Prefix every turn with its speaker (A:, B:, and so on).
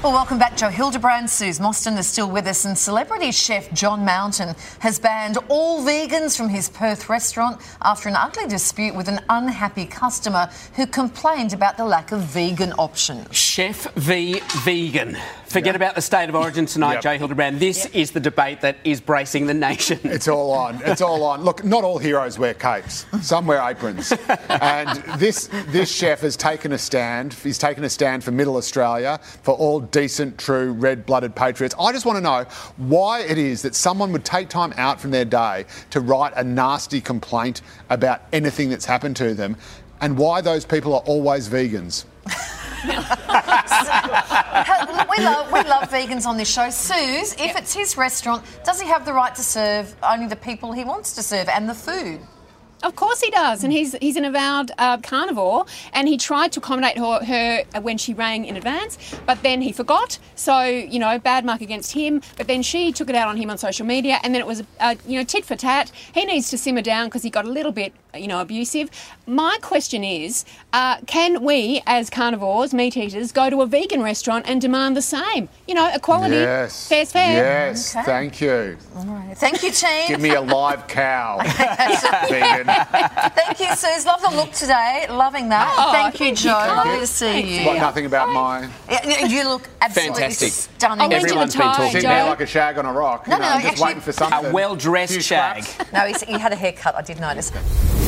A: Well, welcome back, Joe Hildebrand. Suze Mostyn is still with us, and celebrity chef John Mountain has banned all vegans from his Perth restaurant after an ugly dispute with an unhappy customer who complained about the lack of vegan options.
B: Chef v vegan. Forget about the state of origin tonight,
C: Yep.
B: Joe Hildebrand. This is the debate that is bracing the nation.
C: It's all on. It's all on. Look, not all heroes wear capes. Some wear aprons. And this this chef has taken a stand. He's taken a stand for Middle Australia, for all decent, true, red-blooded patriots. I just want to know why it is that someone would take time out from their day to write a nasty complaint about anything that's happened to them, and why those people are always vegans.
A: Ha- we, love, we love vegans on this show. Suze, if it's his restaurant, does he have the right to serve only the people he wants to serve and the food?
D: Of course he does, and he's he's an avowed uh, carnivore, and he tried to accommodate her, her when she rang in advance, but then he forgot. So you know, bad mark against him. But then she took it out on him on social media, and then it was uh, you know tit for tat. He needs to simmer down because he got a little bit you know abusive. My question is, uh, can we as carnivores, meat eaters, go to a vegan restaurant and demand the same? You know, equality,
C: Yes.
D: fair's fair.
C: Yes.
A: Okay.
C: Thank you. All right.
A: Thank you, team.
C: Give me a live cow. Vegan.
A: Thank you, Suze. Love the look today. Loving that.
D: Oh,
A: thank you,
D: thank you,
A: Joe. Lovely to see
D: Thank
A: you.
D: you.
C: Like nothing about my
A: Yeah, You look absolutely
B: Fantastic.
A: stunning.
D: I went to
B: Everyone's been
D: tie,
B: talking
C: sitting
D: Joe.
C: there like a shag on a rock.
A: No,
C: you know,
A: no,
C: just
A: actually-
C: waiting for something.
B: A well dressed shag.
A: No, he had a haircut. I did notice.